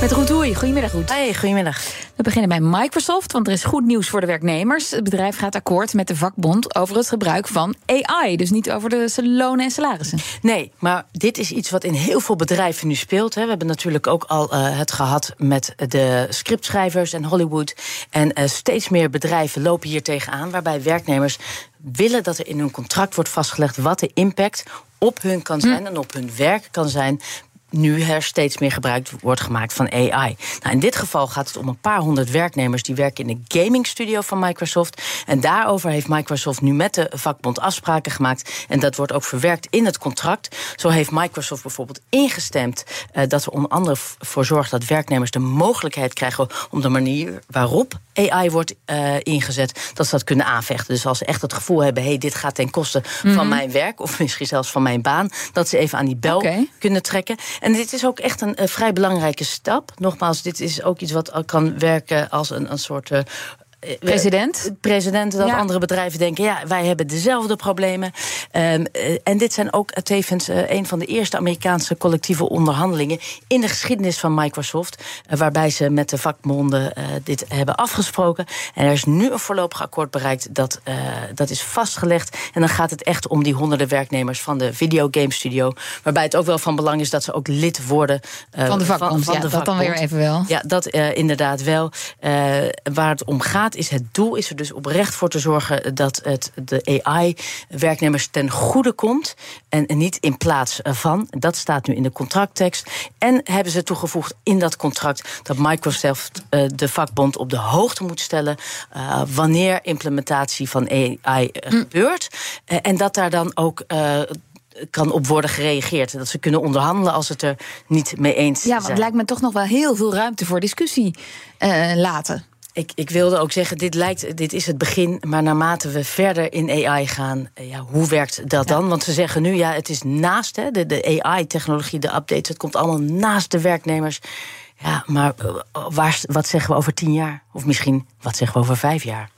Met Roet Hoei. Goedemiddag, Roet. Hey, goedemiddag. We beginnen bij Microsoft, want er is goed nieuws voor de werknemers. Het bedrijf gaat akkoord met de vakbond over het gebruik van AI. Dus niet over de lonen en salarissen. Nee, maar dit is iets wat in heel veel bedrijven nu speelt. Hè. We hebben natuurlijk ook al uh, het gehad met de scriptschrijvers en Hollywood. En uh, steeds meer bedrijven lopen hier tegenaan, waarbij werknemers willen dat er in hun contract wordt vastgelegd wat de impact op hun kan zijn hm. en op hun werk kan zijn nu er steeds meer gebruik wordt gemaakt van AI. Nou, in dit geval gaat het om een paar honderd werknemers die werken in de gamingstudio van Microsoft. En daarover heeft Microsoft nu met de vakbond afspraken gemaakt. En dat wordt ook verwerkt in het contract. Zo heeft Microsoft bijvoorbeeld ingestemd uh, dat er onder andere voor zorgt dat werknemers de mogelijkheid krijgen om de manier waarop AI wordt uh, ingezet, dat ze dat kunnen aanvechten. Dus als ze echt het gevoel hebben, hey, dit gaat ten koste mm -hmm. van mijn werk, of misschien zelfs van mijn baan, dat ze even aan die bel okay. kunnen trekken. En dit is ook echt een, een, vrij belangrijke stap. Nogmaals, dit is ook iets wat kan werken als een, een soort uh, President? President, dat ja. andere bedrijven denken... ja, wij hebben dezelfde problemen. Um, uh, en dit zijn ook tevens uh, een van de eerste Amerikaanse collectieve onderhandelingen... in de geschiedenis van Microsoft... Uh, waarbij ze met de vakbonden dit hebben afgesproken. En er is nu een voorlopig akkoord bereikt. Dat, dat is vastgelegd. En dan gaat het echt om die honderden werknemers van de videogame studio. Waarbij het ook wel van belang is dat ze ook lid worden... van de vakbond, van, van ja, de dat vakbond. dan weer even wel. Ja, dat inderdaad wel. waar het om gaat is het doel is er dus oprecht voor te zorgen dat het de AI-werknemers ten goede komt en niet in plaats van. Dat staat nu in de contracttekst. En hebben ze toegevoegd in dat contract dat Microsoft uh, de vakbond op de hoogte moet stellen uh, wanneer implementatie van AI uh, mm. gebeurt. en dat daar dan ook kan op worden gereageerd. Dat ze kunnen onderhandelen als het er niet mee eens zijn. Ja, want het lijkt me toch nog wel heel veel ruimte voor discussie uh, laten. Ik, ik, wilde ook zeggen, dit, lijkt, dit is het begin. Maar naarmate we verder in AI gaan, ja, hoe werkt dat dan? Want ze zeggen nu, ja, het is naast hè, de, de AI-technologie, de updates... het komt allemaal naast de werknemers. Ja, maar waar, wat zeggen we over tien jaar? Of misschien, wat zeggen we over vijf jaar?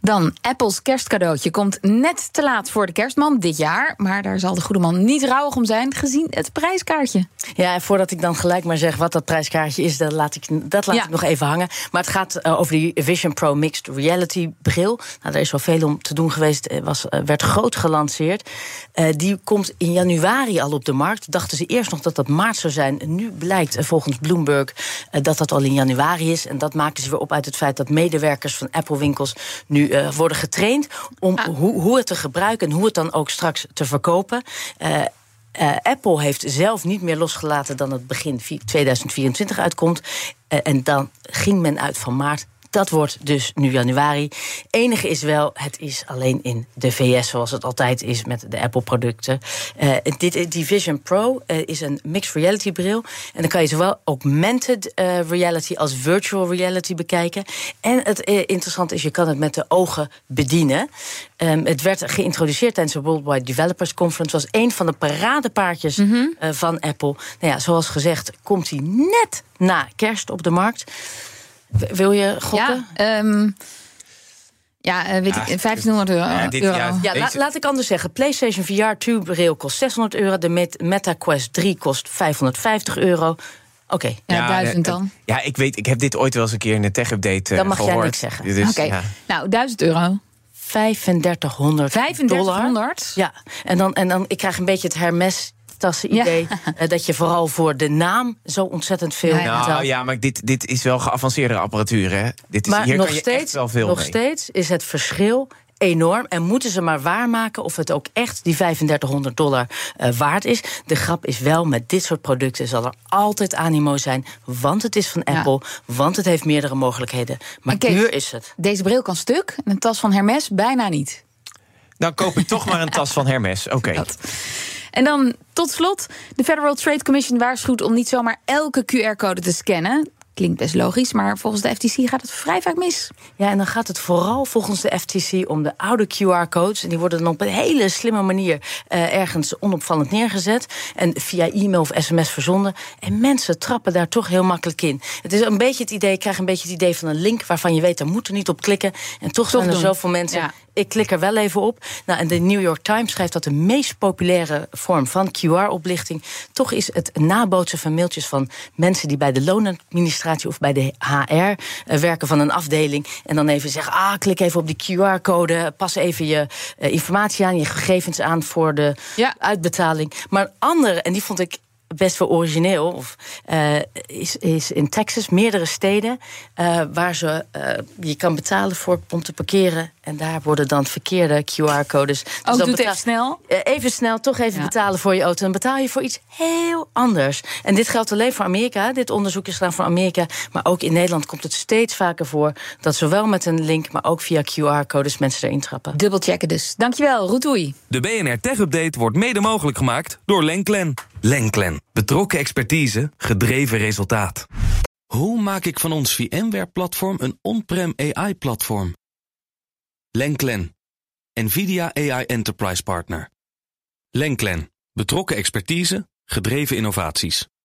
Dan, Apples kerstcadeautje komt net te laat voor de kerstman dit jaar. Maar daar zal de goede man niet rouwig om zijn, gezien het prijskaartje. Ja, en voordat ik dan gelijk maar zeg wat dat prijskaartje is, dat laat ik, dat laat ja. ik nog even hangen. Maar het gaat uh, over die Vision Pro Mixed Reality bril. Nou, daar is wel veel om te doen geweest. Was, uh, werd groot gelanceerd. Uh, die komt in januari al op de markt. Dachten ze eerst nog dat dat maart zou zijn. Nu blijkt volgens Bloomberg dat dat al in januari is. En dat maken ze weer op uit het feit dat medewerkers van Apple-winkels nu uh, worden getraind om ah. hoe, hoe het te gebruiken en hoe het dan ook straks te verkopen. Uh, uh, Apple heeft zelf niet meer losgelaten dan het begin 2024 uitkomt. en dan ging men uit van maart dat wordt dus nu januari. Enige is wel, het is alleen in de VS, zoals het altijd is met de Apple-producten. Uh, dit, die Vision Pro uh, is een mixed reality bril. En dan kan je zowel augmented uh, reality als virtual reality bekijken. En het interessante is, je kan het met de ogen bedienen. Um, het werd geïntroduceerd tijdens de Worldwide Developers Conference. was een van de paradepaardjes mm -hmm. van Apple. Nou ja, zoals gezegd, komt hij net na kerst op de markt. Wil je gokken? Ja, um, ja uh, weet ik, 1500 euro. Ja, dit, euro. ja, ja la, laat ik anders zeggen. PlayStation VR 2 bril kost 600 euro. De Met Meta Quest 3 kost 550 euro. Oké. Okay. Ja, ja, duizend dan. Ja, ik weet, ik heb dit ooit wel eens een keer in de tech-update uh, Dan mag gehoord. jij niks zeggen. Dus, Oké, okay. nou, 1000 euro. 3500 3500? Ja, en dan, en dan, ik krijg een beetje het Hermes tassen idee. Ja. dat je vooral voor de naam zo ontzettend veel. Ja, nou, ja maar dit, dit is wel geavanceerde apparatuur. Hè? Dit is, maar hier nog kan je steeds, echt wel veel nog mee. steeds is het verschil enorm. En moeten ze maar waarmaken of het ook echt die 3500 dollar uh, waard is. De grap is wel, met dit soort producten zal er altijd animo zijn. Want het is van Apple, ja. want het heeft meerdere mogelijkheden. Maar Kees, duur is het. Deze bril kan stuk, en een tas van Hermes bijna niet. Dan koop ik toch maar een tas van Hermes. Oké. Okay. En dan tot slot, de Federal Trade Commission waarschuwt om niet zomaar elke QR-code te scannen. Klinkt best logisch, maar volgens de FTC gaat het vrij vaak mis. Ja, en dan gaat het vooral volgens de FTC om de oude QR-codes. En die worden dan op een hele slimme manier uh, ergens onopvallend neergezet. En via e-mail of sms verzonden. En mensen trappen daar toch heel makkelijk in. Het is een beetje het idee, ik krijg een beetje het idee van een link waarvan je weet, daar moet er niet op klikken. En toch, zijn er zoveel mensen. Ja. Ik klik er wel even op. Nou, en de New York Times schrijft dat de meest populaire vorm van QR-oplichting toch is het nabootsen van mailtjes van mensen die bij de loonadministratie of bij de HR uh, werken van een afdeling. En dan even zeggen: ah, klik even op die QR-code, pas even je uh, informatie aan, je gegevens aan voor de ja. uitbetaling. Maar een andere, en die vond ik best wel origineel. Of, uh, is, is in Texas meerdere steden uh, waar ze, uh, je kan betalen voor, om te parkeren. En daar worden dan verkeerde QR-codes. Dus Ook doet even snel? even snel, toch even betalen voor je auto. Dan betaal je voor iets heel anders. En dit geldt alleen voor Amerika. Dit onderzoek is gedaan voor Amerika. Maar ook in Nederland komt het steeds vaker voor... dat zowel met een link, maar ook via QR-codes mensen erin trappen. Dubbelchecken dus. Dankjewel, Roetoei. De BNR Tech Update wordt mede mogelijk gemaakt door Lenklen. Lenklen. Betrokken expertise, gedreven resultaat. Hoe maak ik van ons VMware-platform een on-prem AI-platform? Lenklen. NVIDIA AI Enterprise Partner. Lenklen. Betrokken expertise, gedreven innovaties.